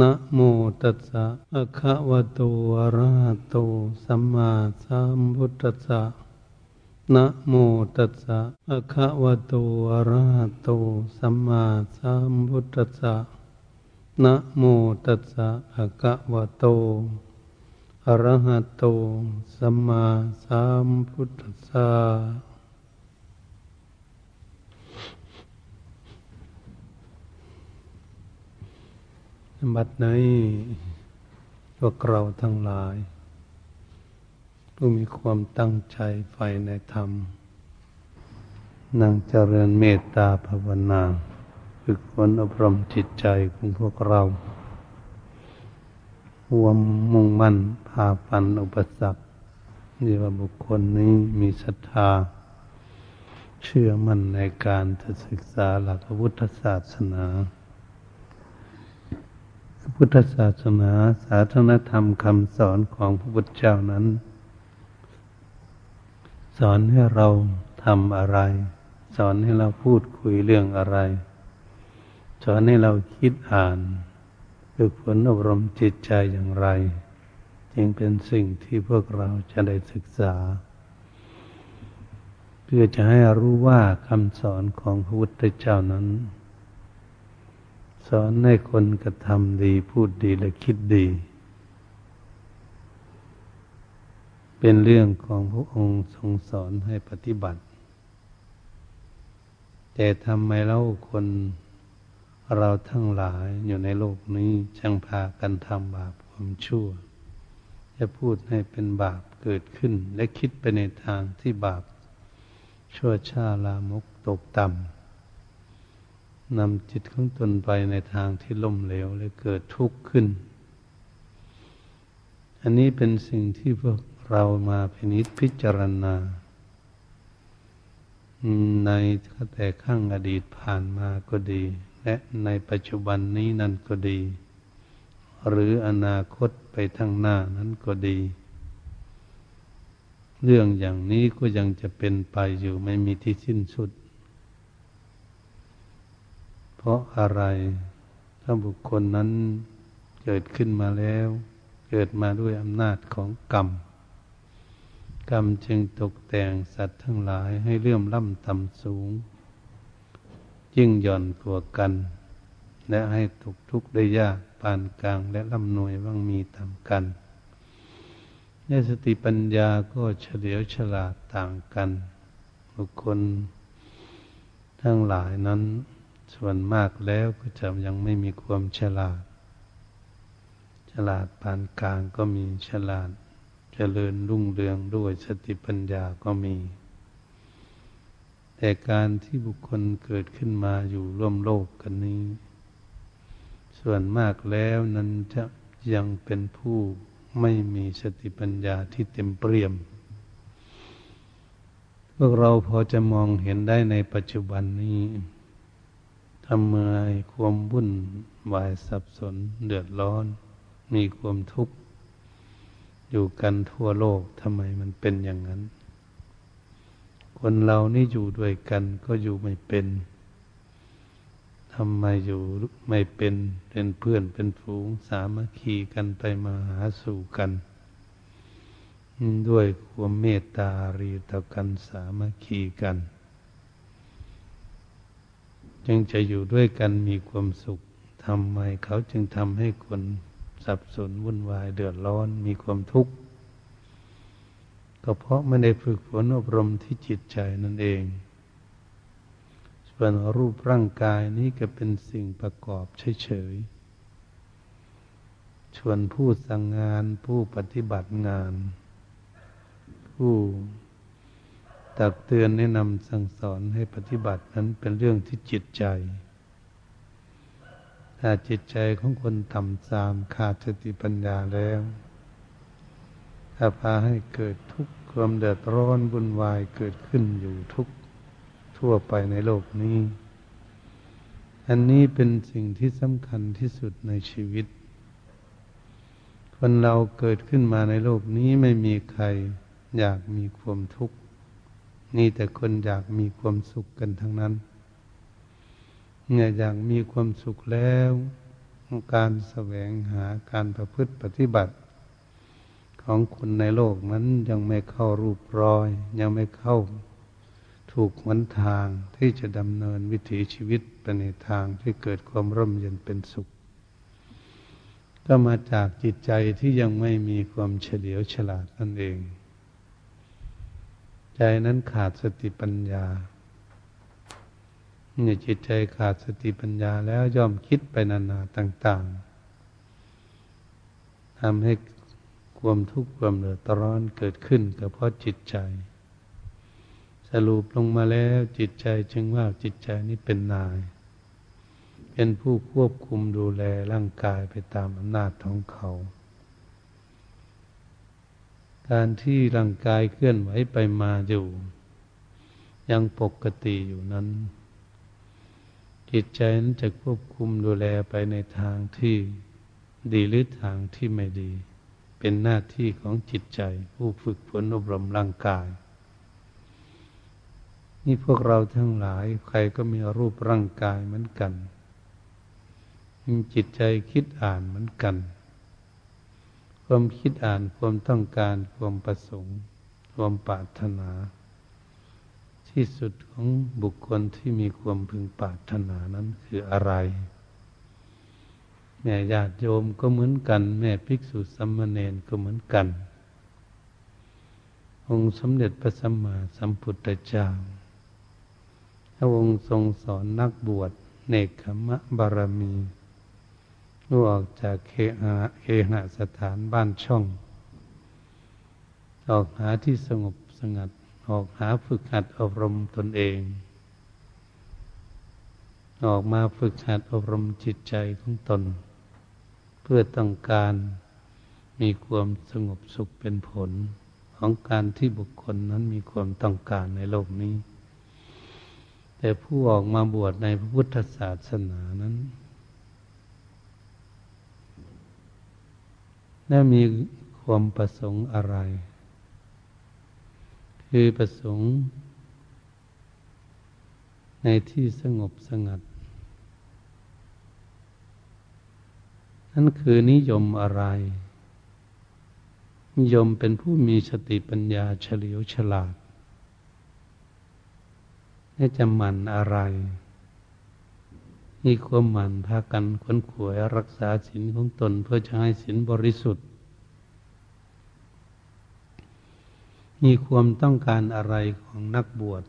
นะโมตัสสะภะคะวะโตอะระหะโตสัมมาสัมพุทธัสสะนะโมตัสสะภะคะวะโตอะระหะโตสัมมาสัมพุทธัสสะนะโมตัสสะภะคะวะโตอะระหะโตสัมมาสัมพุทธัสสะ บัดนี้พวกเราทั้งหลาย ผู้มีความตั้งใจใฝ่ในธรรม นั่งเจริญเมตตาภาวนา ฝึกฝนอบรมจิตใจของพวกเราหวมมุ่งมั่นพาปันอุปสรรคนี่ว่าบุคคลนี้มีศรัทธา เชื่อมั่นในการศึกษาหลักพุทธศาสนา พุทธศาสนาศาสนธรรมคำสอนของพระพุทธเจ้านั้น สอนให้เราทำอะไร สอนให้เราพูดคุยเรื่องอะไร สอนให้เราคิดอ่านฝึกฝนอบรมจิตใจอย่างไร จึงเป็นสิ่งที่พวกเราจะได้ศึกษา เพื่อจะให้รู้ว่าคำสอนของพระพุทธเจ้านั้น สอนให้คนกระทำดีพูดดีและคิดดี เป็นเรื่องของพระองค์ทรงสอนให้ปฏิบัติ แต่ทำไมเล่าคนเราทั้งหลายอยู่ในโลกนี้ช่างพากันทำบาปความชั่ว จะพูดให้เป็นบาปเกิดขึ้นและคิดไปในทางที่บาปชั่วช้าลามกตกต่ำ นำจิตของตนไปในทางที่ล่มเหลวและเกิดทุกข์ขึ้น อันนี้เป็นสิ่งที่พวกเรามาพินิจพิจารณา ในแต่ข้างอดีตผ่านมาก็ดี และในปัจจุบันนี้นั่นก็ดี หรืออนาคตไปทางหน้านั้นก็ดี เรื่องอย่างนี้ก็ยังจะเป็นไปอยู่ไม่มีที่สิ้นสุด ราะอะไร ถ้าบุคคลนั้นเกิดขึ้นมาแล้ว เกิดมาด้วยอำนาจของกรรม กรรมจึงตกแต่งสัตว์ทั้งหลายให้เลื่อมล่ำต่ำสูง ยิ่งหย่อนกว่ากัน และให้ตกทุกข์ได้ยากปานกลางและร่ำนวยว่างมีต่ำกันในสติปัญญาก็เฉลียวฉลาดต่างกัน บุคคลทั้งหลายนั้น ส่วนมากแล้วก็จะยังไม่มีความฉลาด ฉลาดปานกลางก็มีฉลาดจเจริญรุ่งเรืองด้วยสติปัญญาก็มี แต่การที่บุคคลเกิดขึ้นมาอยู่ร่วมโลกกันนี้ ส่วนมากแล้วนั้นจะยังเป็นผู้ไม่มีสติปัญญาที่เต็มเปี่ยม พวกเราพอจะมองเห็นได้ในปัจจุบันนี้ ทำเมื่อความวุ่นวายสับสนเดือดร้อน มีความทุกข์ อยู่กันทั่วโลกทำไมมันเป็นอย่างนั้น คนเรานี่อยู่ด้วยกันก็อยู่ไม่เป็นทำไมอยู่ไม่เป็นเป็นเพื่อนเป็นฝูง สามัคคีกันไปมาหาสู่กัน ด้วยความเมตตารีต่อกันสามัคคีกัน จึงจะอยู่ด้วยกันมีความสุขทำไมเขาจึงทำให้คนสับสนวุ่นวายเดือดร้อนมีความทุกข์ก็เพราะไม่ได้ฝึกฝนอบรมที่จิตใจนั่นเองส่วนรูปร่างกายนี้ก็เป็นสิ่งประกอบเฉยๆชวนผู้สั่งงานผู้ปฏิบัติงาน ผู้ ตักเตือนแนะนำสั่งสอนให้ปฏิบัตินั้นเป็นเรื่องที่จิตใจ ถ้าจิตใจของคนต่ำทรามขาดสติปัญญาแล้ว ถ้าพาให้เกิดทุกข์ความเดือดร้อนบุญวายเกิดขึ้นอยู่ทุกทั่วไปในโลกนี้ อันนี้เป็นสิ่งที่สำคัญที่สุดในชีวิต คนเราเกิดขึ้นมาในโลกนี้ไม่มีใครอยากมีความทุกข์ นี่แต่คนอยากมีความสุขกันทั้งนั้น เนี่ยอยากมีความสุขแล้วการแสวงหาการประพฤติปฏิบัติ ของคนในโลกนั้นยังไม่เข้ารูปรอย ยังไม่เข้าถูกหนทางที่จะดำเนินวิถีชีวิตไปในทางที่เกิดความร่มเย็นเป็นสุข ก็มาจากจิตใจที่ยังไม่มีความเฉลียวฉลาดนั่นเอง ใจนั้นขาดสติปัญญาเมื่อจิตใจขาดสติปัญญาแล้วย่อมคิดไปนานาต่าง ๆทำให้ความทุกข์ความเดือดร้อนเกิดขึ้นก็เพราะจิตใจ สรุปลงมาแล้วจิตใจจึงว่าจิตใจนี้เป็นนาย เป็นผู้ควบคุมดูแลร่างกายไปตามอำนาจของเขา การที่ร่างกายเคลื่อนไหวไปมาอยู่ ยังปกติอยู่นั้น จิตใจนั้นจะควบคุมดูแลไปในทางที่ดีหรือทางที่ไม่ดี เป็นหน้าที่ของจิตใจ ผู้ฝึกฝนอบรมร่างกาย นี่พวกเราทั้งหลายใครก็มีรูปร่างกายเหมือนกันมีจิตใจคิดอ่านเหมือนกัน ความคิดอ่านความต้องการ ความประสงค์ ความปรารถนา ที่สุดของบุคคลที่มีความพึงปรารถนานั้นคืออะไร แม่ญาติโยมก็เหมือนกัน แม่ภิกษุสัมมาเนนก็เหมือนกัน องค์สมเด็จพระสัมมาสัมพุทธเจ้าพระองค์ทรงสอนนักบวชเนกขมะบารมี รู้ออกจากเคหะเคหะสถานบ้านช่อง ออกหาที่สงบสงัด ออกหาฝึกหัดอบรมตนเอง ออกมาฝึกหัดอบรมจิตใจของตน เพื่อต้องการมีความสงบสุขเป็นผลของการที่บุคคลนั้นมีความต้องการในโลกนี้ แต่ผู้ออกมาบวชในพระพุทธศาสนานั้น ได้มีความประสงค์อะไร คือประสงค์ ในที่สงบสงัด นั่นคือนิยมอะไร นิยมเป็นผู้มีสติปัญญาเฉลียวฉลาดนี่จะหมั่นอะไร มีความหมั่นพากันขวนขวยรักษาศีลของตนเพื่อจะให้ศีลบริสุทธิ์ มีความต้องการอะไรของนักบวช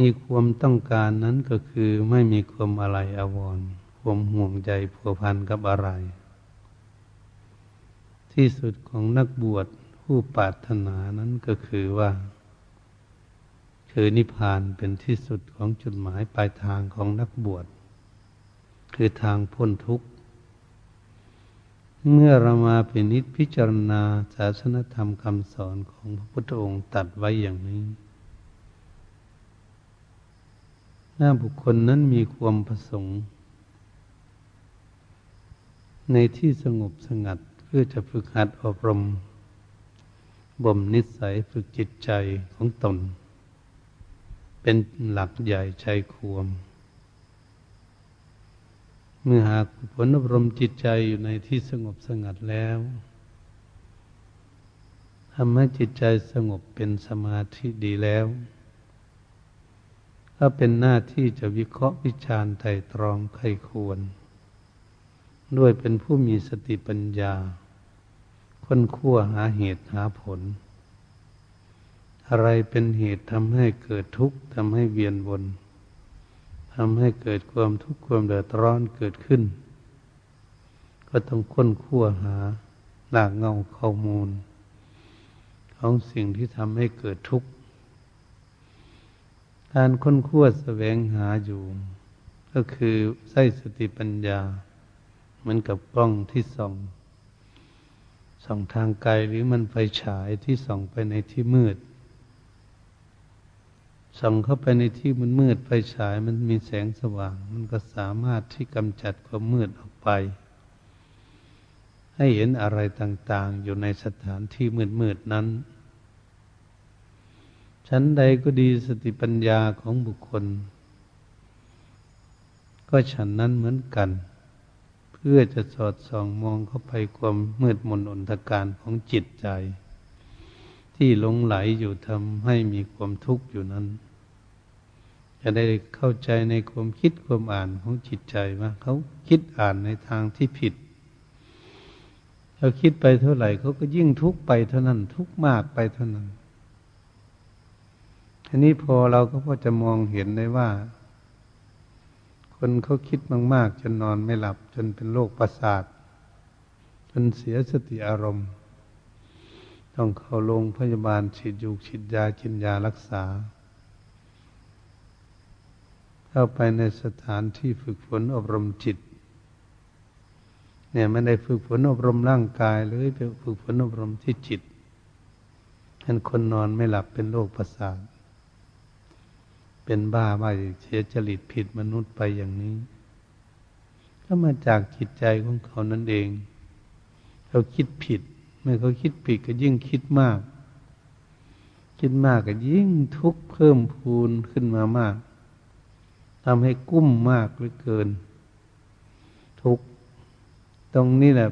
มีความต้องการนั้นก็คือไม่มีความอะไรอววรความห่วงใจผัวพันกับอะไร ที่สุดของนักบวชผู้ปรารถนานั้นก็คือว่า คือนิพพานเป็นที่สุดของจุดหมายปลายทางของนักบวช คือทางพ้นทุกข์ เมื่อเรามาเป็นนิจพิจารณาศาสนธรรมคำสอนของพระพุทธองค์ตัดไว้อย่างนี้ หน้าบุคคลนั้นมีความประสงค์ ในที่สงบสงัดเพื่อจะฝึกหัดอบรมบ่มนิสัยฝึกจิตใจของตน เป็นหลักใหญ่ใจควม เมื่อหากผลอบรมจิตใจอยู่ในที่สงบสงัดแล้วทำให้จิตใจสงบเป็นสมาธิดีแล้วก็เป็นหน้าที่จะวิเคราะห์วิจารณ์ไตรตรองไข้ควร ด้วยเป็นผู้มีสติปัญญาค้นคั่วหาเหตุหาผล อะไรเป็นเหตุทำให้เกิดทุกข์ทำให้เวียนวนทำให้เกิดความทุกข์ความเดือดร้อนเกิดขึ้น ก็ต้องค้นคั่วหาหลากเงาข้อมูล ของสิ่งที่ทำให้เกิดทุกข์ การค้นคั่วแสวงหาอยู่ ก็คือใช้สติปัญญา เหมือนกับกล้องที่ส่องส่องทางไกลหรือมันไฟฉายที่ส่องไปในที่มืด ส่องเข้าไปในที่มันมืดไฟฉายมันมีแสงสว่าง มันก็สามารถที่กำจัดความมืดออกไป ให้เห็นอะไรต่าง ๆ อยู่ในสถานที่มืด ๆ นั้น ชั้นใดก็ดีสติปัญญาของบุคคล ก็ฉันนั้นเหมือนกัน เพื่อจะสอดส่องมองเข้าไปความมืดมนอนตการของจิตใจที่หลงไหลอยู่ทำให้มีความทุกข์อยู่นั้น จะได้เข้าใจในความคิดความอ่านของจิตใจว่าเขาคิดอ่านในทางที่ผิดเราคิดไปเท่าไหร่เขาก็ยิ่งทุกข์ไปเท่านั้น ทุกข์มากไปเท่านั้นอันนี้พอเราก็พอจะมองเห็นได้ว่า คนเขาคิดมากๆจนนอนไม่หลับ จนเป็นโรคประสาท จนเสียสติอารมณ์ ต้องเข้าโรงพยาบาลฉีดยูฉีดยากินยารักษา เข้าไปในสถานที่ฝึกฝนอบรมจิต เนี่ยไม่ได้ฝึกฝนอบรมร่างกายเลยไปฝึกฝนอบรมที่จิตท่านคนนอนไม่หลับเป็นโรคประสาทเป็นบ้าบ้าเสียจริตผิดมนุษย์ไปอย่างนี้ก็มาจากจิตใจของเขานั่นเอง เขาคิดผิด เมื่อเขาคิดผิดก็ยิ่งคิดมาก คิดมากก็ยิ่งทุกข์เพิ่มพูนขึ้นมามาก ทำให้กุ้มมากเหลือเกิน ทุกตรงนี้แหละ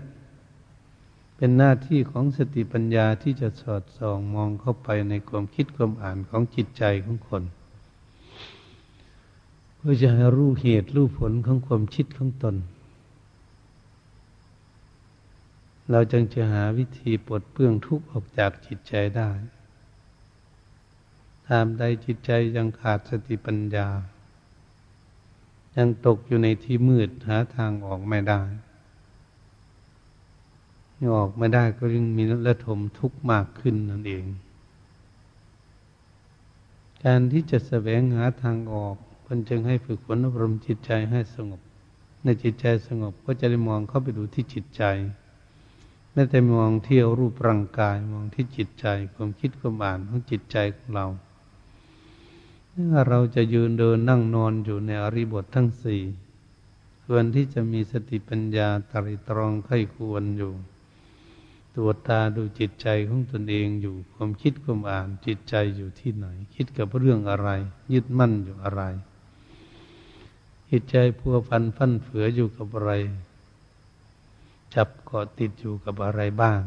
เป็นหน้าที่ของสติปัญญาที่จะสอดส่องมองเข้าไปในความคิดความอ่านของจิตใจของคนเพื่อจะให้รู้เหตุรู้ผลของความคิดของตน เราจึงจะหาวิธีปลดเปลื้องทุกข์ออกจากจิตใจได้ตามใดจิตใจยังขาดสติปัญญา ยังตกอยู่ในที่มืดหาทางออกไม่ได้ออกไม่ได้ก็ยิ่งมีระทมทุกข์มากขึ้นนั่นเอง การที่จะแสวงหาทางออกมันจึงให้ฝึกฝนอบรมจิตใจให้สงบ ในจิตใจสงบก็จะได้มองเข้าไปดูที่จิตใจไม่แต่มองเที่ยวรูปร่างกายมองที่จิตใจความคิดความอ่านของจิตใจของเรา เราจะยืนเดินนั่งนอนอยู่ในอริบททั้งสี่ควรที่จะมีสติปัญญาตริตรองไข้ควรอยู่ตัวตาดูจิตใจของตนเองอยู่ความคิดความอ่านจิตใจอยู่ที่ไหน คิดกับเรื่องอะไร ยึดมั่นอยู่อะไรจิตใจพัวพันฟันเฟืออยู่กับอะไร จับเกาะติดอยู่กับอะไรบ้าง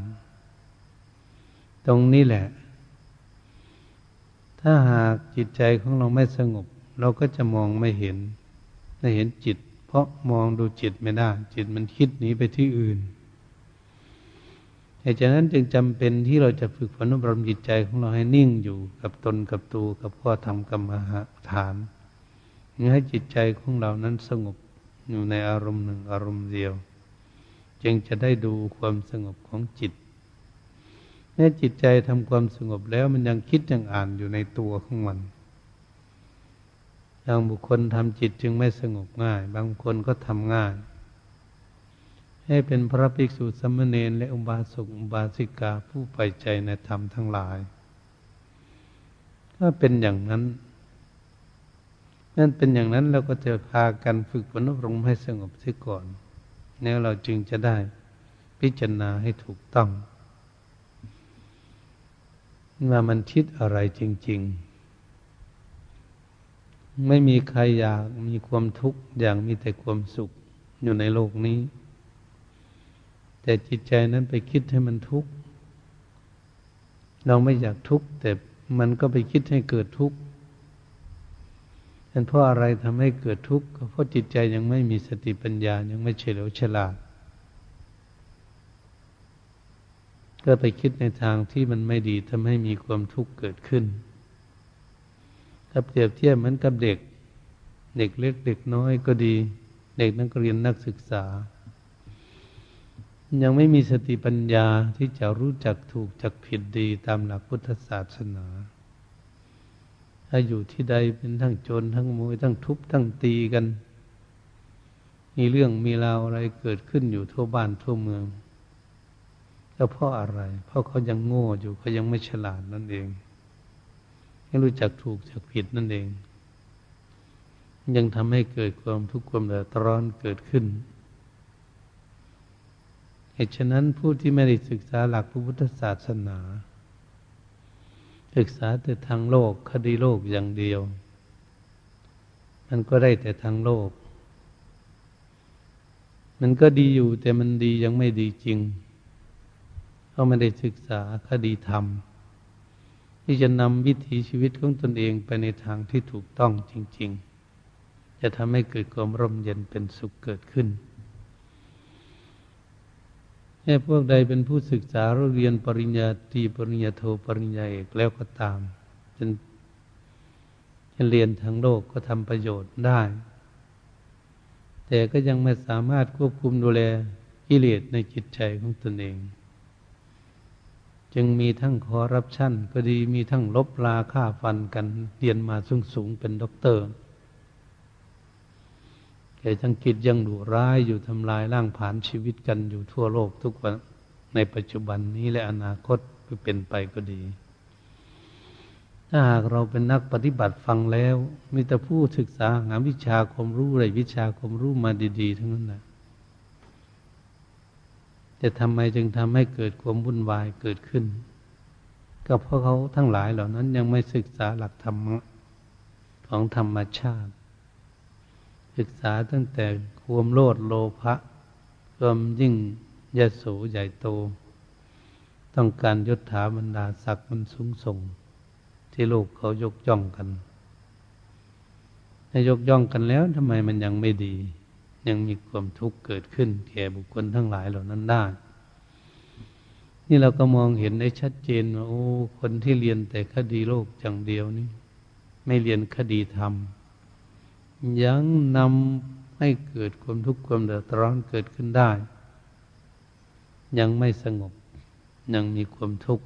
ตรงนี้แหละ ถ้าหากจิตใจของเราไม่สงบ เราก็จะมองไม่เห็นไม่เห็นจิต เพราะมองดูจิตไม่ได้ จิตมันคิดหนีไปที่อื่นเหตุฉะนั้นจึงจำเป็นที่เราจะฝึกฝนอบรมจิตใจของเราให้นิ่งอยู่กับตนกับตูกับพ่อทำกรรมฐานให้จิตใจของเรานั้นสงบอยู่ในอารมณ์หนึ่งอารมณ์เดียว จึงจะได้ดูความสงบของจิต เมื่อจิตใจทำความสงบแล้วมันยังคิดยังอ่านอยู่ในตัวของมันบางบุคคลทำจิตจึงไม่สงบง่าย บางคนก็ทำง่าย ให้เป็นพระภิกษุสมณเณรและอุบาสกอุบาสิกาผู้ไปใจในธรรมทั้งหลาย ถ้าเป็นอย่างนั้น นั่นเป็นอย่างนั้นเราก็จะพากันฝึกฝนอบรมให้สงบเสียก่อน แล้วเราจึงจะได้พิจารณาให้ถูกต้อง ว่ามันคิดอะไรจริง ๆ ไม่มีใครอยากมีความทุกข์อย่างมีแต่ความสุขอยู่ในโลกนี้ แต่จิตใจนั้นไปคิดให้มันทุกข์เราไม่อยากทุกข์แต่มันก็ไปคิดให้เกิดทุกข์เป็นเพราะอะไรทำให้เกิดทุกข์เพราะจิตใจยังไม่มีสติปัญญายังไม่เฉลียวฉลาด ก็ไปคิดในทางที่มันไม่ดีทำให้มีความทุกข์เกิดขึ้นถ้าเปรียบเทียบเหมือนกับเด็ก เด็กเล็กเด็กน้อยก็ดี เด็กนักเรียนนักศึกษา ยังไม่มีสติปัญญาที่จะรู้จักถูกจักผิดดีตามหลักพุทธศาสนาถ้าอยู่ที่ใดเป็นทั้งโจรทั้งมวยทั้งทุบทั้งตีกัน มีเรื่องมีราวอะไรเกิดขึ้นอยู่ทั่วบ้านทั่วเมือง ก็เพราะอะไร เพราะเขายังโง่อยู่เขายังไม่ฉลาดนั่นเองไม่รู้จักถูกจักผิดนั่นเอง ยังทำให้เกิดความทุกข์ความเดือดร้อนเกิดขึ้นเหตุฉะนั้นผู้ที่ไม่ได้ศึกษาหลักพระพุทธศาสนา ศึกษาแต่ทางโลกคดีโลกอย่างเดียว มันก็ได้แต่ทางโลก มันก็ดีอยู่แต่มันดียังไม่ดีจริง เขาไม่ได้ศึกษาคดีธรรม ที่จะนำวิถีชีวิตของตนเองไปในทางที่ถูกต้องจริง ๆ จะทำให้เกิดความร่มเย็นเป็นสุขเกิดขึ้นแค่พวกใดเป็นผู้ศึกษาเรียนปริญญาตรีปริญญาโทปริญญาเอกแล้วก็ตามจนจะเรียนทั้งโลกก็ทำประโยชน์ได้ แต่ก็ยังไม่สามารถควบคุมดูแลกิเลสในจิตใจของตนเอง จึงมีทั้งคอร์รัปชันก็ดีมีทั้งรบราฆ่าฟันกันเรียนมาสูงสูงเป็นด็อกเตอร์แต่ทางจิตยังดุร้ายอยู่ทำลายล้างผลาญชีวิตกันอยู่ทั่วโลกทุกวันในปัจจุบันนี้และอนาคตเป็นไปก็ดี ถ้าหากเราเป็นนักปฏิบัติฟังแล้ว มีแต่ผู้ศึกษาหาวิชาความรู้อะไรวิชาความรู้มาดี ๆ ทั้งนั้นนะ แต่ทำไมจึงทำให้เกิดความวุ่นวายเกิดขึ้น ก็เพราะเขาทั้งหลายเหล่านั้นยังไม่ศึกษาหลักธรรมของธรรมชาติ ศึกษาตั้งแต่ความโลดโลภะความยิ่งยโสใหญ่โต ต้องการยศถาบรรดาศักดิ์มันสูงส่ง ที่โลกเขายกย่องกันถ้ายกย่องกันแล้วทำไมมันยังไม่ดี ยังมีความทุกข์เกิดขึ้นแก่บุคคลทั้งหลายเหล่านั้นได้ นี่เราก็มองเห็นได้ชัดเจนว่าโอ้คนที่เรียนแต่คดีโลกอย่างเดียวนี่ไม่เรียนคดีธรรม ยังนำให้เกิดความทุกข์ความเดือดร้อนเกิดขึ้นได้ ยังไม่สงบ ยังมีความทุกข์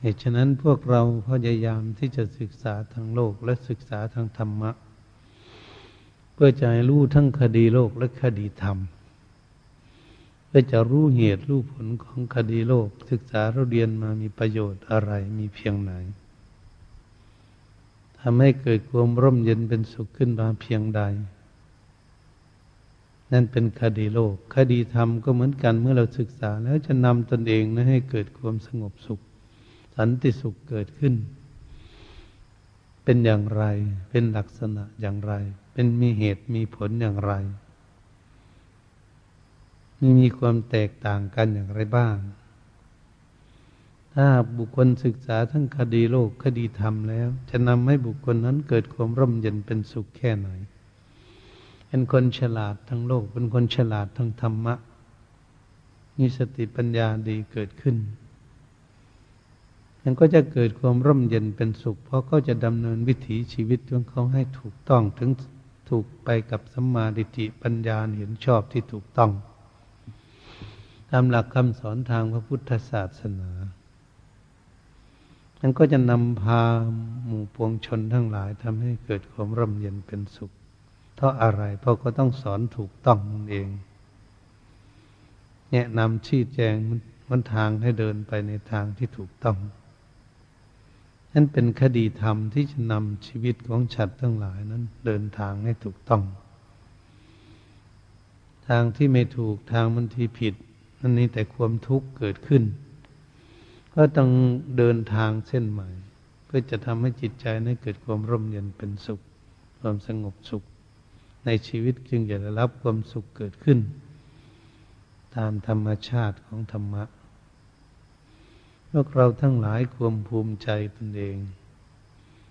เหตุฉะนั้นพวกเราพยายามที่จะศึกษาทางโลกและศึกษาทางธรรมะ เพื่อจะให้รู้ทั้งคดีโลกและคดีธรรม เพื่อจะรู้เหตุรู้ผลของคดีโลก ศึกษาเราเรียนมามีประโยชน์อะไรมีเพียงไหนทำให้เกิดความร่มเย็นเป็นสุขขึ้นมาเพียงใด นั่นเป็นคดีโลก คดีธรรมก็เหมือนกันเมื่อเราศึกษาแล้วจะนำตนเองนะให้เกิดความสงบสุข สันติสุขเกิดขึ้น เป็นอย่างไรเป็นลักษณะอย่างไร เป็นมีเหตุมีผลอย่างไรมีมีความแตกต่างกันอย่างไรบ้าง ถ้าบุคคลศึกษาทั้งคดีโลกคดีธรรมแล้ว จะนำให้บุคคลนั้นเกิดความร่มเย็นเป็นสุขแค่ไหน เป็นคนฉลาดทั้งโลก เป็นคนฉลาดทั้งธรรมะ มีสติปัญญาดีเกิดขึ้นมันก็จะเกิดความร่มเย็นเป็นสุข เพราะเขาจะดำเนินวิถีชีวิตของเขาให้ถูกต้องถึง ถูกไปกับสัมมาดิติปัญญาเห็นชอบที่ถูกต้องตามหลักคำสอนทางพระพุทธศาสนานั่นก็จะนำพาหมู่ปวงชนทั้งหลายทำให้เกิดความร่มเย็นเป็นสุขเพราะอะไร เพราะก็ต้องสอนถูกต้องนั่นเอง แนะนำชี้แจงมันทางให้เดินไปในทางที่ถูกต้อง นั่นเป็นคดีธรรมที่จะนำชีวิตของฉัดทั้งหลายนั้น เดินทางให้ถูกต้อง ทางที่ไม่ถูกทางมันที่ผิดนั่นนี้แต่ความทุกข์เกิดขึ้น ก็ต้องเดินทางเส้นใหม่ เพื่อจะทำให้จิตใจนั้นเกิดความร่มเย็นเป็นสุข ความสงบสุข ในชีวิตจึงจะได้รับความสุขเกิดขึ้น ตามธรรมชาติของธรรมะ พวกเราทั้งหลายความภูมิใจตนเอง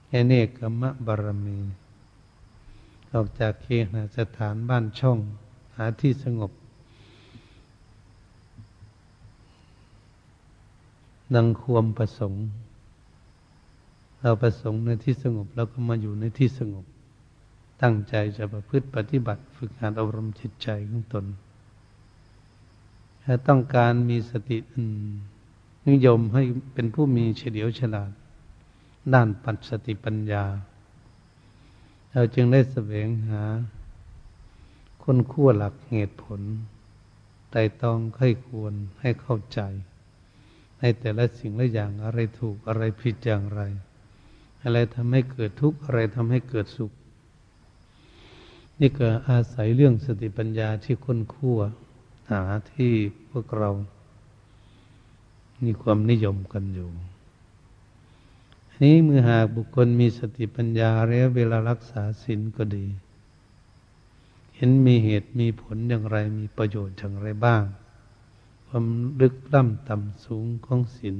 แอเนกกรรมบารมี ออกจากเคหสถานบ้านช่อง หาที่สงบดังควมประสงค์ เราประสงค์ในที่สงบเราก็มาอยู่ในที่สงบ ตั้งใจจะประพฤติปฏิบัติฝึกงานอบรมจิตใจของตน ถ้าต้องการมีสติ นิยมให้เป็นผู้มีเฉลียวฉลาด ด้านปัจสติปัญญา เราจึงได้แสวงหา คนขั้วหลักเหตุผลไต่ตองค่อยควรให้เข้าใจ ในแต่ละสิ่งละอย่างอะไรถูกอะไรผิดอย่างไร อะไรทำให้เกิดทุกข์อะไรทำให้เกิดสุข นี่ก็อาศัยเรื่องสติปัญญาที่ค้นคั่วหาที่พวกเรา มีความนิยมกันอยู่นี้เมื่อหากบุคคลมีสติปัญญาแล้วเวลารักษาศีลก็ดี เห็นมีเหตุมีผลอย่างไรมีประโยชน์อย่างไรบ้าง ความลึกล่ำต่ำสูงของศีล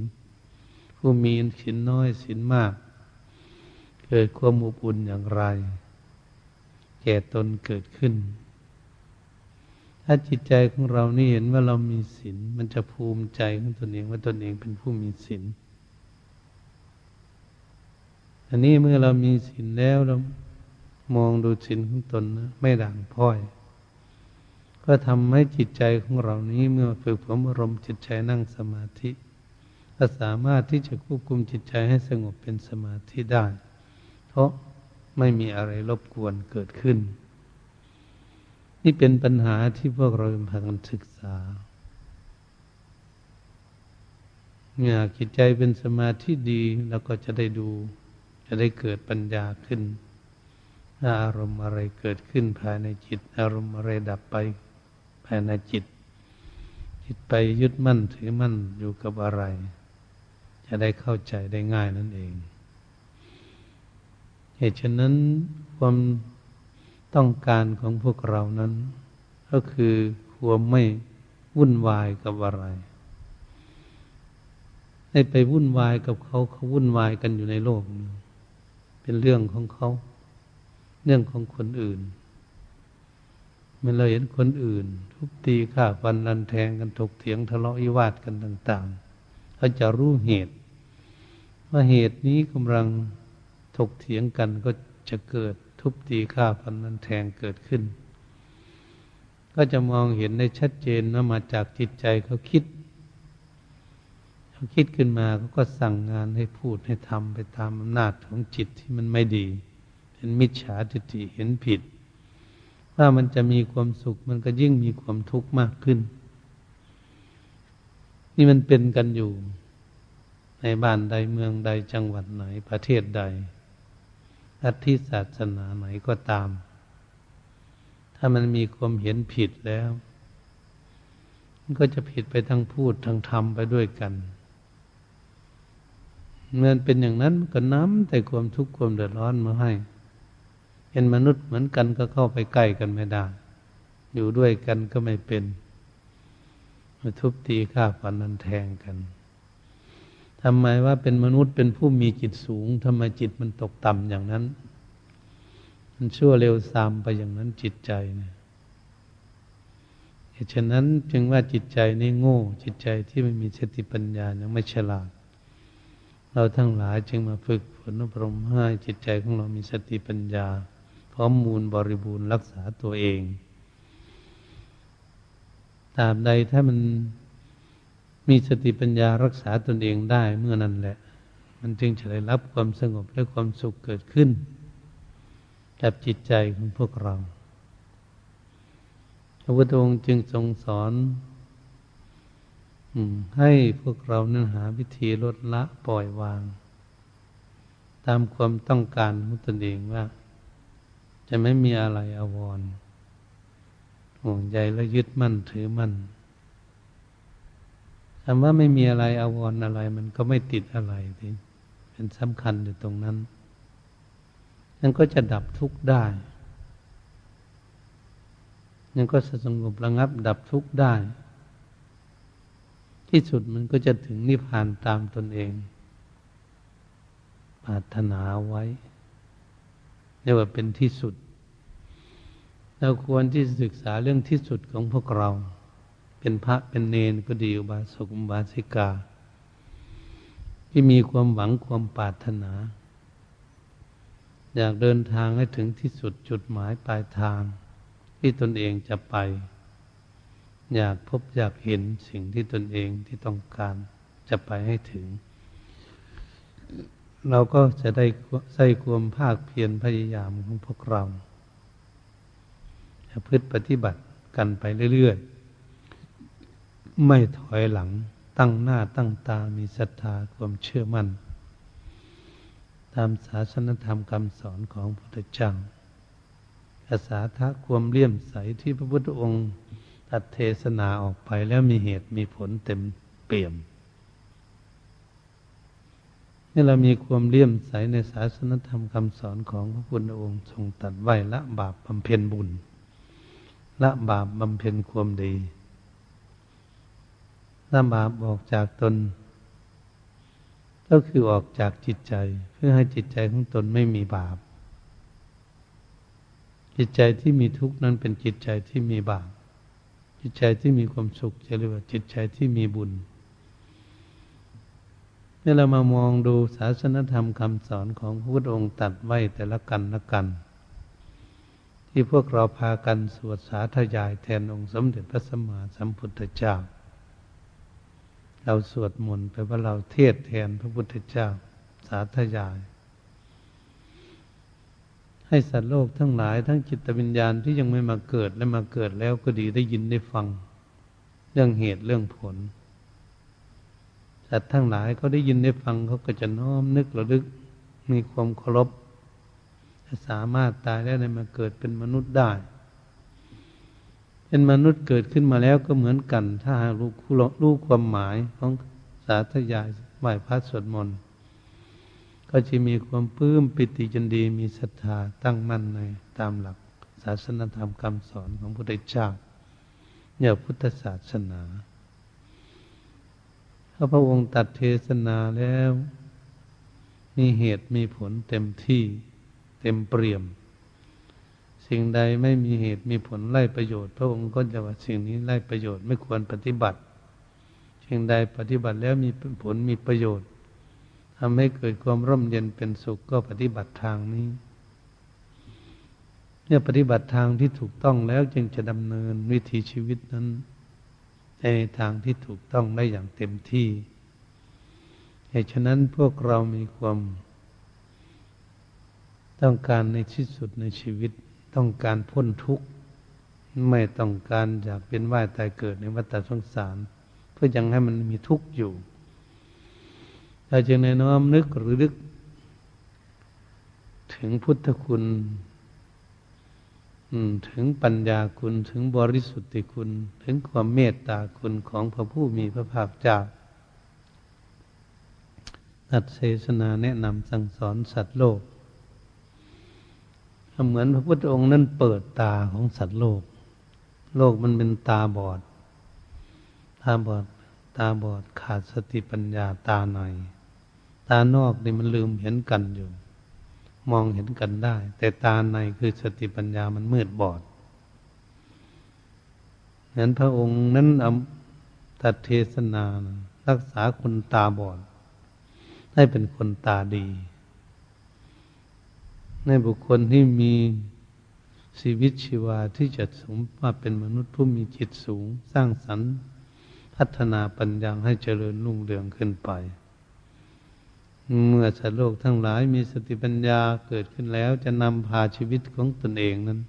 ผู้มีศีลน้อยศีลมาก เกิดความอบอุ่นอย่างไร แก่ตนเกิดขึ้น ถ้าจิตใจของเรานี่เห็นว่าเรามีศีลมันจะภูมิใจของตนเองว่าตนเองเป็นผู้มีศีลอันนี้เมื่อเรามีศีลแล้วเรามองดูศีลของตนนะไม่ด่างพ้อย ก็ทำให้จิตใจของเรานี้เมื่อฝึกฝนอารมณ์จิตใจนั่งสมาธิก็สามารถที่จะควบคุมจิตใจให้สงบเป็นสมาธิได้ เพราะไม่มีอะไรรบกวนเกิดขึ้น นี่เป็นปัญหาที่พวกเราพากันศึกษาอยากจิตใจเป็นสมาธิดีแล้วก็จะได้ดู จะได้เกิดปัญญาขึ้น อารมณ์อะไรเกิดขึ้นภายในจิต อารมณ์อะไรดับไปภายในจิต จิตไปยึดมั่นถือมั่นอยู่กับอะไร จะได้เข้าใจได้ง่ายนั่นเอง เหตุฉะนั้นความ ต้องการของพวกเรานั้น ก็คือความไม่วุ่นวายกับอะไรให้ไปวุ่นวายกับเขาเขาวุ่นวายกันอยู่ในโลก เป็นเรื่องของเขา เรื่องของคนอื่นเมื่อเราเห็นคนอื่น ทุบตีฆ่าฟันรันแทงกันถกเถียงทะเลาะวิวาทกันต่างๆเขาจะรู้เหตุ ว่าเหตุนี้กำลังถกเถียงกันก็จะเกิด ทุบตีฆ่าฟันรันแทงเกิดขึ้น ก็จะมองเห็นได้ชัดเจนว่ามาจากจิตใจเขาคิดเขาคิดขึ้นมาเขาก็สั่งงานให้พูดให้ทำไปตามอำนาจของจิตที่มันไม่ดี เป็นมิจฉาทิฏฐิเห็นผิด ว่ามันจะมีความสุขมันก็ยิ่งมีความทุกข์มากขึ้น นี่มันเป็นกันอยู่ในบ้านใดเมืองใดจังหวัดไหนประเทศใด ลัทธิศาสนาไหนก็ตาม ถ้ามันมีความเห็นผิดแล้วมันก็จะผิดไปทั้งพูดทั้งทำไปด้วยกันเมื่อเป็นอย่างนั้นก็น้ำแต่ความทุกข์ความเดือดร้อนมาให้ เห็นมนุษย์เหมือนกันก็เข้าไปใกล้กันไม่ได้ อยู่ด้วยกันก็ไม่เป็นมาทุบตีฆ่าฟันนันแทงกัน ทำไมว่าเป็นมนุษย์เป็นผู้มีจิตสูงทำไมจิตมันตกต่ำอย่างนั้น มันชั่วเร็วซามไปอย่างนั้นจิตใจเนี่ยเหตุฉะนั้นจึงว่าจิตใจนี่โง่ จิตใจที่ไม่มีสติปัญญายังไม่ฉลาด เราทั้งหลายจึงมาฝึกฝนอบรมให้จิตใจของเรามีสติปัญญา พร้อมมูลบริบูรณ์รักษาตัวเองตามใดถ้ามัน มีสติปัญญารักษาตนเองได้เมื่อนั้นแหละ มันจึงจะได้รับความสงบและความสุขเกิดขึ้นกับจิตใจของพวกเรา พระพุทธองค์จึงทรงสอนให้พวกเรานั้นหาวิธีลดละปล่อยวาง ตามความต้องการของตนเองว่า จะไม่มีอะไรอววรห่วงใยและยึดมั่นถือมั่น คำว่าไม่มีอะไรอววรอะไร มันก็ไม่ติดอะไรทีเป็นสำคัญอยู่ตรงนั้นนั่นก็จะดับทุกข์ได้นั่นก็สงบระงับดับทุกข์ได้ ที่สุดมันก็จะถึงนิพพานตามตนเองปรารถนาไว้เรียกว่าเป็นที่สุดเราควรที่ศึกษาเรื่องที่สุดของพวกเรา เป็นพระเป็นเนนก็ดีอุบาสกอุบาสิกา ที่มีความหวังความปรารถนา อยากเดินทางให้ถึงที่สุดจุดหมายปลายทาง ที่ตนเองจะไป อยากพบอยากเห็นสิ่งที่ตนเองที่ต้องการจะไปให้ถึง เราก็จะได้ใส่ความภาคเพียรพยายามของพวกเราจะพึ่ปฏิบัติกันไปเรื่อยๆ ไม่ถอยหลัง ตั้งหน้าตั้งตามีศรัทธาความเชื่อมั่น ตามศาสนธรรมคำสอนของพระพุทธเจ้าอาสาทะความเลี่ยมใสที่พระพุทธองค์ตัดเทศนาออกไปแล้วมีเหตุมีผลเต็มเปี่ยมนี่เรามีความเลี่ยมใสในศาสนธรรมคำสอนของพระพุทธองค์ทรงตัดไว้ละบาปบำเพ็ญบุญ ละบาปบำเพ็ญความดี ละบาปออกจากตน ก็คือออกจากจิตใจ เพื่อให้จิตใจของตนไม่มีบาป จิตใจที่มีทุกข์นั้นเป็นจิตใจที่มีบาป จิตใจที่มีความสุขจะเรียกว่าจิตใจที่มีบุญเมื่อเรามามองดูศาสนธรรมคำสอนของพระพุทธองค์ตัดไว้แต่ละกันละกัน ที่พวกเราพากันสวดสาธยายแทนองค์สมเด็จพระสัมมาสัมพุทธเจ้า เราสวดมนต์ไปว่าเราเทศแทนพระพุทธเจ้าสาธยาย ให้สัตว์โลกทั้งหลายทั้งจิตวิญญาณที่ยังไม่มาเกิดและมาเกิดแล้วก็ดีได้ยินได้ฟัง เรื่องเหตุเรื่องผล สัตว์ทั้งหลายเขาได้ยินได้ฟังเขาก็จะน้อมนึกระลึกมีความเคารพสามารถตายแล้วในมาเกิดเป็นมนุษย์ได้ เป็นมนุษย์เกิดขึ้นมาแล้วก็เหมือนกัน ถ้าหากรู้รู้ความหมายของสาธยายไหวพระสวดมนต์ก็จะมีความปลื้มปิติจนดีมีศรัทธาตั้งมั่นในตามหลักศาสนธรรมคำสอนของพระพุทธเจ้าเนี่ยพุทธศาสนาถ้าพระองค์ตัดเทศนาแล้ว มีเหตุมีผลเต็มที่เต็มเปี่ยม สิ่งใดไม่มีเหตุมีผลไล่ประโยชน์ พระองค์ก็จะว่าสิ่งนี้ไล่ประโยชน์ไม่ควรปฏิบัติ สิ่งใดปฏิบัติแล้วมีผลมีประโยชน์ทำให้เกิดความร่มเย็นเป็นสุขก็ปฏิบัติทางนี้เนี่ยปฏิบัติทางที่ถูกต้องแล้วจึงจะดำเนินวิถีชีวิตนั้นในทางที่ถูกต้องได้อย่างเต็มที่เหตุฉะนั้นพวกเรามีความ ต้องการในที่สุดในชีวิต ต้องการพ้นทุกข์ ไม่ต้องการอยากเป็นว่ายตายเกิดในวัฏสงสาร เพื่อยังให้มันมีทุกข์อยู่เราจึงในน้อมนึกหรือนึก ถึงพุทธคุณถึงปัญญาคุณถึงบริสุทธิคุณ ถึงความเมตตาคุณของพระผู้มีพระภาคเจ้าตัดเทศนาแนะนำสั่งสอนสัตว์โลก เหมือนพระพุทธองค์นั้นเปิดตาของสัตว์โลก โลกมันเป็นตาบอด ตาบอด ตาบอดขาดสติปัญญาตาใน ตานอกนี่มันลืมเห็นกันอยู่ มองเห็นกันได้ แต่ตาในคือสติปัญญามันมืดบอดนั้นพระองค์นั้นอตัดเทศนา รักษาคนตาบอด ให้เป็นคนตาดี ในบุคคลที่มีชีวิตชีวาที่จะสมมาเป็นมนุษย์ผู้มีจิตสูง สร้างสรรค์ พัฒนาปัญญาให้เจริญรุ่งเรืองขึ้นไป เมื่อสัตว์โลกทั้งหลายมีสติปัญญาเกิดขึ้นแล้วจะนำพาชีวิตของตนเองนั้น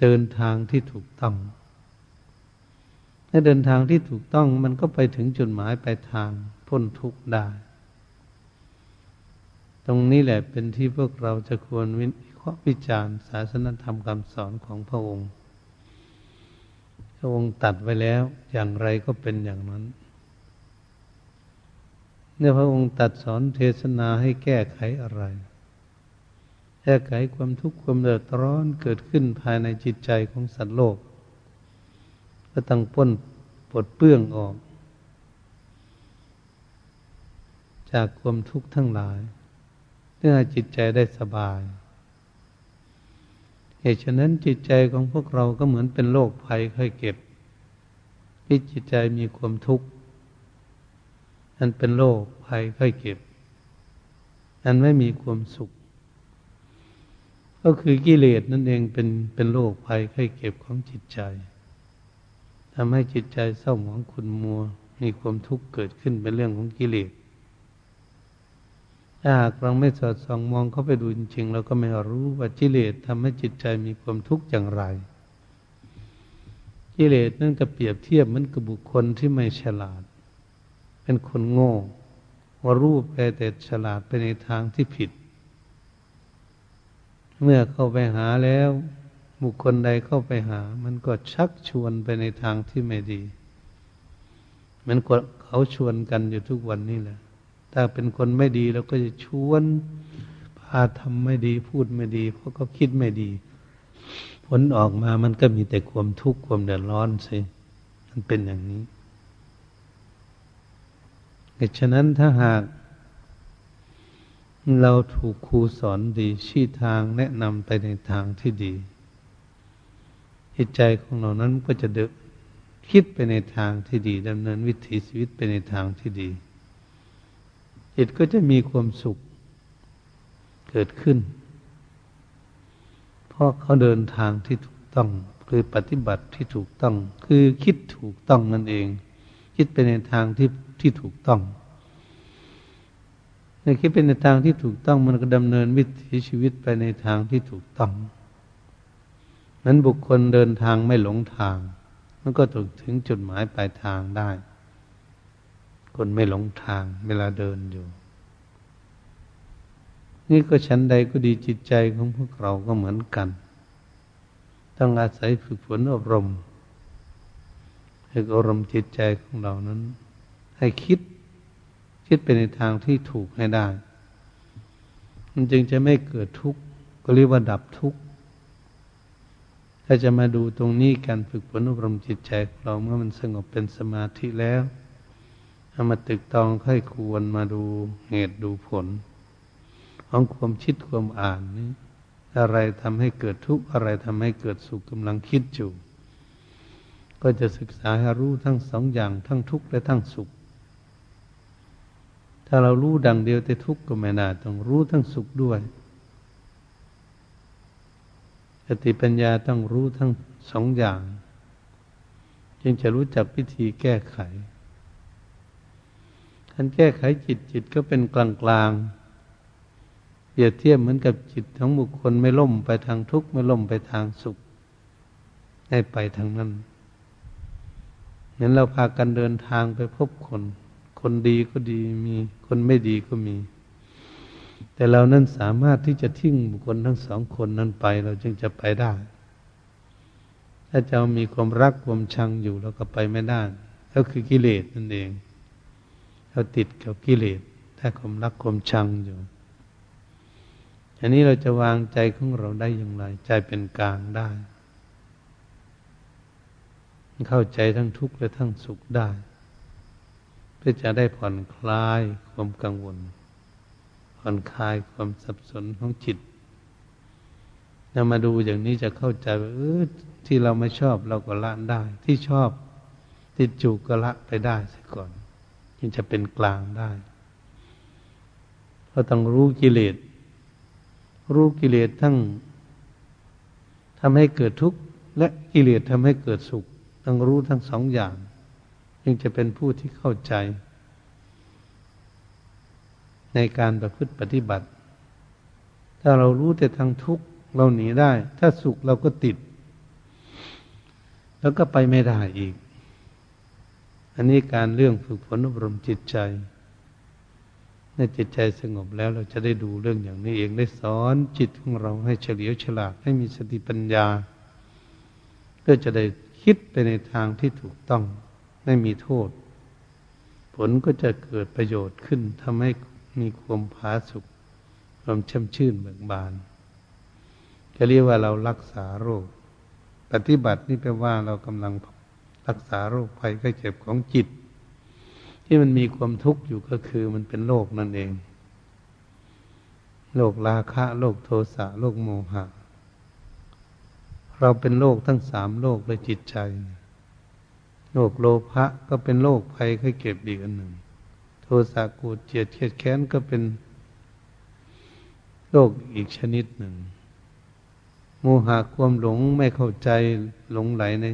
เดินทางที่ถูกต้องถ้าเดินทางที่ถูกต้องมันก็ไปถึงจุดหมายปลายทางพ้นทุกข์ได้ รงนี้แหละเป็นที่พวกเราจะควรวิเคราะห์วิจารณ์ศาสนธรรมคำสอนของพระองค์ พระองค์ตัดไว้แล้วอย่างไรก็เป็นอย่างนั้นเนี่ยพระองค์ตัดสอนเทศนาให้แก้ไขอะไร แก้ไขความทุกข์ความเดือดร้อนเกิดขึ้นภายในจิตใจของสัตว์โลก ก็ต้องพ้นปลดเปื้องออก จากความทุกข์ทั้งหลาย เพื่อจิตใจได้สบาย เหตุฉะนั้นจิตใจของพวกเราก็เหมือนเป็นโรคภัยค่อยเก็บที่จิตใจมีความทุกข์อันเป็นโรคภัยไข้เก็บ อันไม่มีความสุข ก็คือกิเลสนั่นเองเป็นเป็นโรคภัยไข้เก็บของจิตใจทำให้จิตใจเศร้าหมองขุ่นมัว มีความทุกข์เกิดขึ้นเป็นเรื่องของกิเลส ถ้าหากเราไม่สอดส่องมองเข้าไปดูจริงๆเราก็ไม่รู้ว่ากิเลสทำให้จิตใจมีความทุกข์อย่างไร กิเลสนั่นก็เปรียบเทียบเหมือนกับบุคคลที่ไม่ฉลาด เป็นคนโง่ว่ารูปแต่แต่ฉลาดไปในทางที่ผิด เมื่อเข้าไปหาแล้ว บุคคลใดเข้าไปหา มันก็ชักชวนไปในทางที่ไม่ดี มันก็เขาชวนกันอยู่ทุกวันนี้แหละ ถ้าเป็นคนไม่ดีเราก็จะชวนพาทำไม่ดีพูดไม่ดีเพราะเขาคิดไม่ดีพลออกมามันก็มีแต่ความทุกข์ความเดือดร้อนสิมันเป็นอย่างนี้เหตุฉะนั้นถ้าหาก เราถูกครูสอนดีชี้ทางแนะนำไปในทางที่ดี จิตใจของเรานั้นก็จะเดคิดไปในทางที่ดีดำเนินวิถีชีวิตไปในทางที่ดี จิตก็จะมีความสุขเกิดขึ้น เพราะเขาเดินทางที่ถูกต้องคือปฏิบัติที่ถูกต้อง คือคิดถูกต้องนั่นเอง คิดไปในทางที่ที่ถูกต้องในคิดเป็นในทางที่ถูกต้องมันก็ดำเนินวิถีชีวิตไปในทางที่ถูกต้องนั้นบุคคลเดินทางไม่หลงทาง มันก็ถึงถึงจุดหมายปลายทางได้ คนไม่หลงทางเวลาเดินอยู่ นี่ก็ชั้นใดก็ดีจิตใจของพวกเราก็เหมือนกัน ต้องอาศัยฝึกฝนอบรมให้อบรมจิตใจของเรานั้น ให้คิดคิดไปในทางที่ถูกให้ได้ มันจึงจะไม่เกิดทุกข์ก็เรียกว่าดับทุกข์ถ้าจะมาดูตรงนี้การฝึกฝนอบรมจิตใจของเราเมื่อมันสงบเป็นสมาธิแล้ว เอามาตึกตองค่อยควรมาดูเหตุดูผล ของความคิดความอ่านนี้อะไรทำให้เกิดทุกข์อะไรทำให้เกิดสุขกำลังคิดอยู่ ก็จะศึกษาให้รู้ทั้งสองอย่างทั้งทุกข์และทั้งสุข ถ้าเรารู้ดังเดียวแต่ทุกข์ก็ไม่น่าต้องรู้ทั้งสุขด้วยสติปัญญาต้องรู้ทั้งสองอย่าง จึงจะรู้จักวิธีแก้ไขารแก้ไขจิตจิตก็เป็นกลางกลางเปรียบเทียบเหมือนกับจิตของบุคคลไม่ล่มไปทางทุกข์ไม่ล่มไปทางสุข ให้ไปทางนั้นเหมือนเราพากันเดินทางไปพบคน คนดีก็ดีมี คนไม่ดีก็มี แต่เรานั้นสามารถที่จะทิ้งบุคคลทั้งสองคนนั้นไป เราจึงจะไปได้ ถ้าจะมีความรักความชังอยู่เราก็ไปไม่ได้ ก็คือกิเลสนั่นเอง เราติดกับกิเลสถ้าความรักความชังอยู่ อันนี้เราจะวางใจของเราได้อย่างไร ใจเป็นกลางได้ เข้าใจทั้งทุกข์และทั้งสุขได้ เพื่อจะได้ผ่อนคลายความกังวล ผ่อนคลายความสับสนของจิตเรามาดูอย่างนี้จะเข้าใจว่าเออที่เราไม่ชอบเราก็ละได้ ที่ชอบติดจูก็ละไปได้ซะก่อน จึงจะเป็นกลางได้เราต้องรู้กิเลส รู้กิเลสทั้งทำให้เกิดทุกข์ และกิเลสทำให้เกิดสุข ต้องรู้ทั้งสองอย่าง จึงจะเป็นผู้ที่เข้าใจ ในการประพฤติปฏิบัติ ถ้าเรารู้แต่ทางทุกข์เราหนีได้ ถ้าสุขเราก็ติด แล้วก็ไปไม่ได้อีก อันนี้การเรื่องฝึกฝนอบรมจิตใจในจิตใจสงบแล้วเราจะได้ดูเรื่องอย่างนี้เองได้สอนจิตของเราให้เฉลียวฉลาดให้มีสติปัญญาเพื่อจะได้คิดไปในทางที่ถูกต้องไม่มีโทษ ผลก็จะเกิดประโยชน์ขึ้นทำให้มีความผาสุกความช่ำชื่นเบิกบานจะเรียกว่าเรารักษาโรค ปฏิบัตินี่แปลว่าเรากำลัง รักษาโรคภัยไข้เจ็บของจิต ที่มันมีความทุกข์อยู่ก็คือมันเป็นโรคนั่นเองโรคราคะโรคโทสะโรคโมหะ เราเป็นโรคทั้งสามโรคเลยจิตใจโรคโลภะก็เป็นโรคภัยไข้เจ็บอีกอันหนึ่ง โทสะกูเจียดเคียดแค้นก็เป็นโรคอีกชนิดหนึ่ง โมหะความหลงไม่เข้าใจหลงไหลใน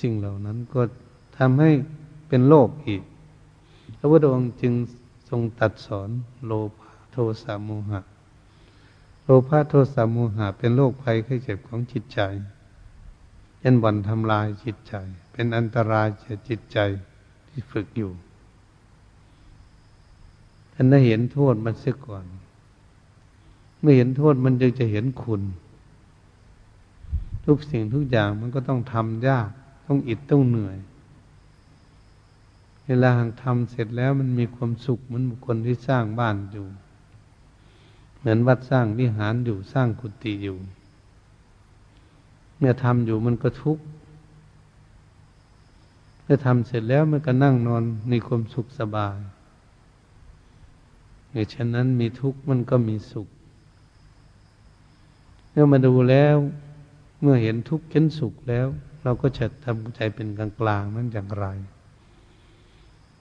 สิ่งเหล่านั้นก็ทำให้เป็นโรคอีก พระพุทธองค์จึงทรงตัดสอนโลภะโทสะโมหะ โลภะโทสะโมหะ เป็นโรคภัยไข้เจ็บของจิตใจยันบ่อนทำลายจิตใจ เป็นอันตรายแก่จิตใจที่ฝึกอยู่ท่านได้เห็นโทษมันเสียก่อน เมื่อเห็นโทษมันจึงจะเห็นคุณ ทุกสิ่งทุกอย่างมันก็ต้องทำยาก ต้องอิดต้องเหนื่อย เวลาทำเสร็จแล้วมันมีความสุขเหมือนบุคคลที่สร้างบ้านอยู่ เหมือนวัดสร้างวิหารอยู่สร้างกุฏิอยู่ เมื่อทำอยู่มันก็ทุกข์เมื่อทำเสร็จแล้วมันก็นั่งนอนในความสุขสบายเหตุฉะนั้นมีทุกข์มันก็มีสุข เมื่อมาดูแล้ว เมื่อเห็นทุกข์เห็นสุขแล้ว เราก็จะทำใจเป็นกลางกลางนั้นอย่างไร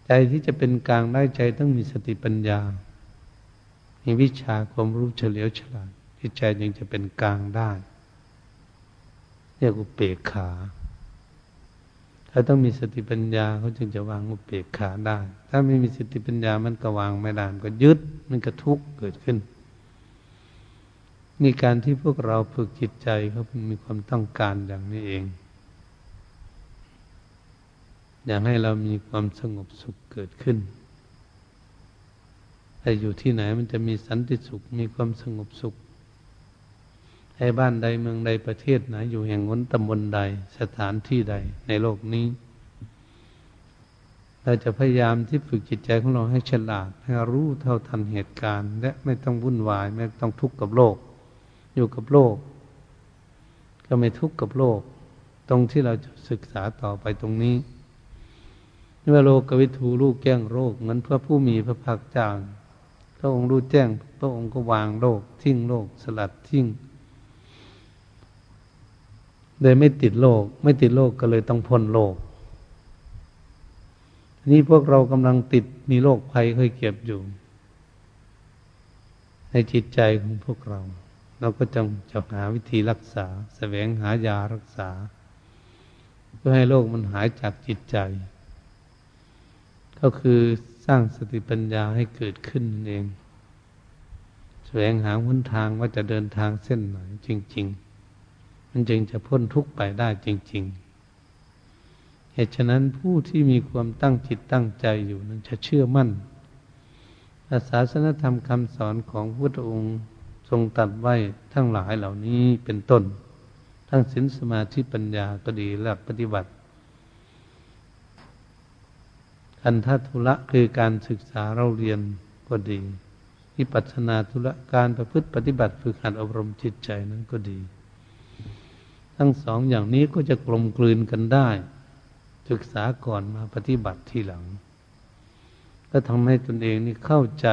ใจที่จะเป็นกลางได้ใจต้องมีสติปัญญา มีวิชาความรู้เฉลียวฉลาดที่ใจยังจะเป็นกลางได้เรียกอุเปกขา ถ้าต้องมีสติปัญญาเขาจึงจะวางอุเบกขาได้ ถ้าไม่มีสติปัญญามันก็วางไม่ได้มันก็ยึดมันก็ทุกข์เกิดขึ้นมีการที่พวกเราฝึกจิตใจเขามีความต้องการอย่างนี้เอง อยากให้เรามีความสงบสุขเกิดขึ้นแต่อยู่ที่ไหนมันจะมีสันติสุข มีความสงบสุขให้บ้านใดเมืองใดประเทศไหน อยู่แห่งนตำบลใด สถานที่ใดในโลกนี้ เราจะพยายามที่ฝึกจิตใจของเราให้ฉลาด ให้รู้เท่าทันเหตุการณ์ และไม่ต้องวุ่นวาย ไม่ต้องทุกข์กับโลก อยู่กับโลก ก็ไม่ทุกข์กับโลก ตรงที่เราจะศึกษาต่อไปตรงนี้ เมื่อโลกวิทูลูกแก้งโรคนั้นเพื่อผู้มีพระภาคเจ้าพระองค์รู้แจ้ง พระองค์ก็วางโลก ทิ้งโลก สลัดทิ้งเลยไม่ติดโลก ไม่ติดโลกก็เลยต้องพ้นโลกนี่พวกเรากำลังติดมีโรคภัยเคยเก็บอยู่ ในจิตใจของพวกเรา เราก็จงจะหาวิธีรักษา แสวงหายารักษา เพื่อให้โรคมันหายจากจิตใจ ก็คือสร้างสติปัญญาให้เกิดขึ้นเอง แสวงหาหนทางว่าจะเดินทางเส้นไหนจริง ๆ มันจึงจะพ้นทุกข์ไปได้จริง ๆ เหตุฉะนั้นผู้ที่มีความตั้งจิตตั้งใจอยู่นั้นจะเชื่อมั่นศาสนธรรมคำสอนของพระองค์ทรงตัดไว้ทั้งหลายเหล่านี้เป็นต้น ทั้งศีลสมาธิปัญญาก็ดีหลักปฏิบัติ อันทัทุระคือการศึกษาเราเรียนก็ดีวิปัสนาธุระการประพฤติปฏิบัติฝึกหัดอบรมจิตใจนั้นก็ดี ทั้งสองอย่างนี้ก็จะกลมกลืนกันได้ ศึกษาก่อนมาปฏิบัติทีหลัง ก็ทำให้ตนเองนี่เข้าใจ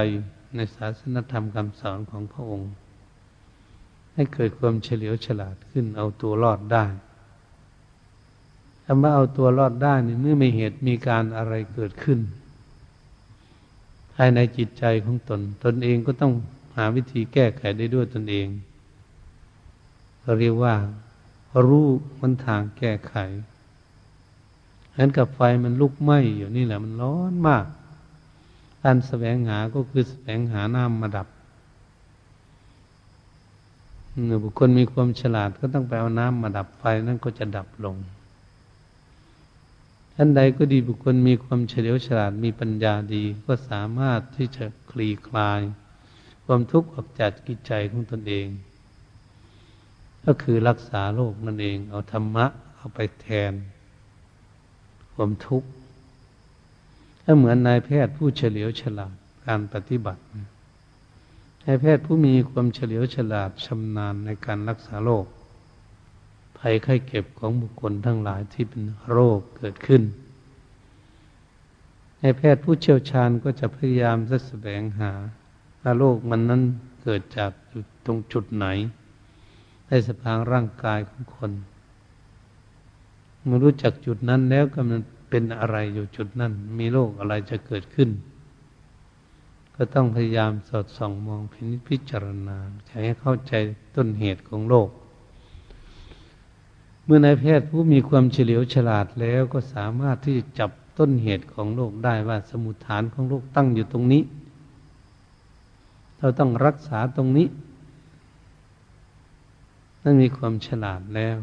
ในศาสนธรรมคำสอนของพระองค์ ให้เกิดความเฉลียวฉลาดขึ้นเอาตัวรอดได้ คำว่าเอาตัวรอดได้นี่เมื่อมีเหตุมีการอะไรเกิดขึ้น ภายในจิตใจของตน ตนเองก็ต้องหาวิธีแก้ไขได้ด้วยตนเองเราเรียกว่า รู้มันทางแก้ไขเหมือนกับไฟมันลุกไหม้อยู่นี่แหละมันร้อนมากการแสวงหาก็คือแสวงหาน้ำมาดับบุคคลมีความฉลาดก็ต้องไปเอาน้ำมาดับไฟนั่นก็จะดับลง ท่านใดก็ดีบุคคลมีความเฉลียวฉลาดมีปัญญาดี ก็สามารถที่จะคลี่คลาย ความทุกข์ออกจากกิจใจของตนเอง ก็คือรักษาโลกนั่นเอง เอาธรรมะเอาไปแทน ความทุกข์ถ้าเหมือนนายแพทย์ผู้เฉลียวฉลาดการปฏิบัตินายแพทย์ผู้มีความเฉลียวฉลาดชำนาญในการรักษาโรค ภัยไข้เก็บของบุคคลทั้งหลายที่เป็นโรคเกิดขึ้นนายแพทย์ผู้เชี่ยวชาญก็จะพยายามจะแสวงหาว่าโรคมันนั้นเกิดจากตรงจุดไหนในสภางร่างกายของคนเมื่อรู้จักจุดนั้นแล้วก็มันเป็นอะไรอยู่จุดนั้น มีโรคอะไรจะเกิดขึ้น ก็ต้องพยายามสอดส่องมองพินิจพิจารณาใช้ให้เข้าใจต้นเหตุของโรค เมื่อนายแพทย์ผู้มีความเฉลียวฉลาดแล้วก็สามารถที่จะจับต้นเหตุของโรคได้ว่าสมุทฐานของโรคตั้งอยู่ตรงนี้ เราต้องรักษาตรงนี้ นั่นมีความฉลาดแล้ว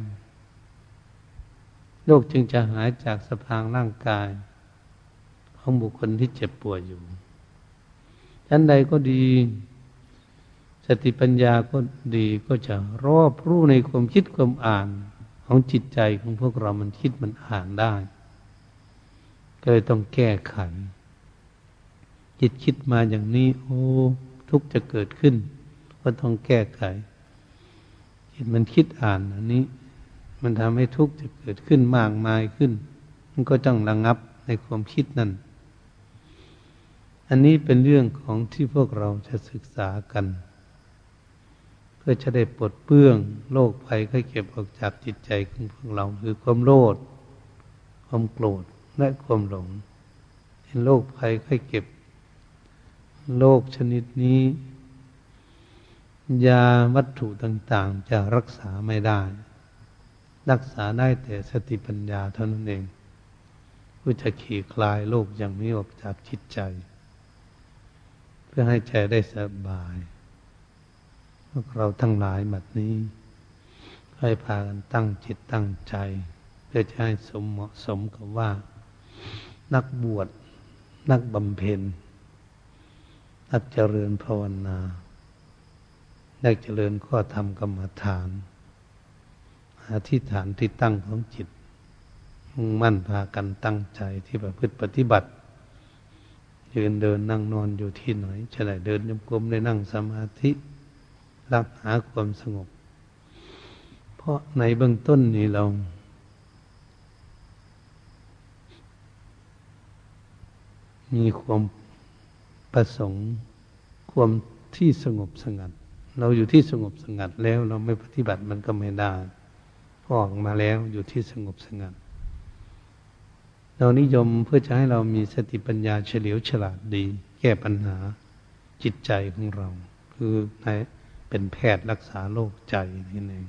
โรคจึงจะหายจากสภางร่างกาย ของบุคคลที่เจ็บป่วยอยู่ท่านใดก็ดี สติปัญญาก็ดีก็จะรอบรู้ในความคิดความอ่าน ของจิตใจของพวกเรามันคิดมันอ่านได้ ก็เลยต้องแก้ไข จิตคิดมาอย่างนี้ โอ้ ทุกจะเกิดขึ้น ก็ต้องแก้ไข จิตมันคิดอ่านอันนี้ มันทำให้ทุกจะเกิดขึ้นมากมายขึ้น มันก็ต้องระงับในความคิดนั่น อันนี้เป็นเรื่องของที่พวกเราจะศึกษากัน พื่อจะได้ปลดเปื้องโรคภัยไข้เก็บออกจากจิตใจของพวกเรา คือความโลภความโกรธและความหลงเห็นโรคภัยไข้เก็บโรคชนิดนี้ ยาวัตถุต่างๆ จะรักษาไม่ได้ รักษาได้แต่สติปัญญาเท่านั้นเองผู้จะขี่คลายโลกอย่างนี้ออกจากจิตใจ เพื่อให้ใจได้สบาย วกเราทั้งหลายแบบนี้ ให้พากันตั้งจิตตั้งใจ เพื่อจะให้สมเหมาะสมกับว่า นักบวช นักบำเพ็ญ นักเจริญภาวนาได้เจริญข้อธรรมกรรมฐานอธิษฐานที่ตั้งของจิตมุ่งมั่นพากันตั้งใจที่ประพฤติปฏิบัติ ยืนเดินนั่งนอนอยู่ที่ไหนจะได้เดินยมกลมได้นั่งสมาธิ รักหาความสงบ เพราะในเบื้องต้นนี้เรา มีความประสงค์ความที่สงบสงัด เราอยู่ที่สงบสงัดแล้วเราไม่ปฏิบัติมันก็ไม่ได้พอออกมาแล้วอยู่ที่สงบสงัด เรานิยมเพื่อจะให้เรามีสติปัญญาเฉลียวฉลาดดี แก้ปัญหาจิตใจของเรา คือใน เป็นแพทย์รักษาโรคใจนี่เอง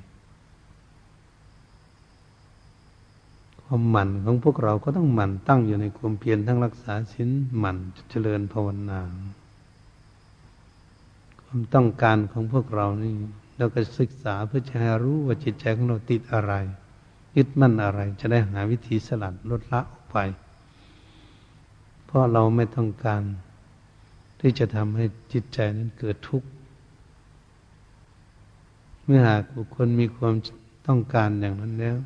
ความหมั่นของพวกเราก็ต้องหมั่นตั้งอยู่ในความเพียรทั้งรักษาศีลหมั่นเจริญภาวนาความต้องการของพวกเรานี่เราก็ศึกษาเพื่อจะให้รู้ว่าจิตใจของเราติดอะไร ยึดมั่นอะไร จะได้หาวิธีสลัดลดละออกไป เพราะเราไม่ต้องการ ที่จะทำให้จิตใจนั้นเกิดทุกข์ มื่อหากบุคคลมีความต้องการอย่างนั้นแล้ว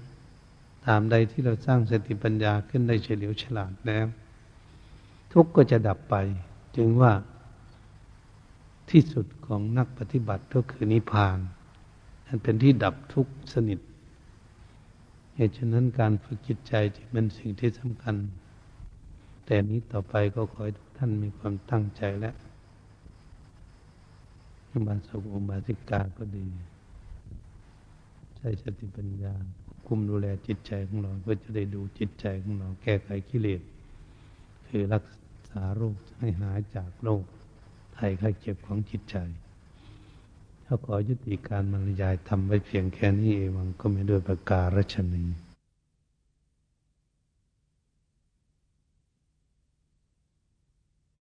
ตามใดที่เราสร้างสติปัญญาขึ้นได้เฉลียวฉลาดแล้ว ทุกข์ก็จะดับไป จึงว่าที่สุดของนักปฏิบัติก็คือนิพพานนั่นเป็นที่ดับทุกข์สนิทเหตุฉะนั้นการฝึกจิตใจจึงเป็นสิ่งที่สำคัญ แต่นี้ต่อไปก็ขอให้ทุกท่านมีความตั้งใจและบาสุอุบาสิกาก็ดี ช้สติปัญญาคุมดูแลจิตใจของเราเพื่อจะได้ดูจิตใจของเรา แก้ไขกิเลสคือรักษาโรคให้หายจากโรคไทยไข้เจ็บของจิตใจถ้าขอยุติการบรรยายทำไว้เพียงแค่นี้เองก็ไม่ด้วยประการชนี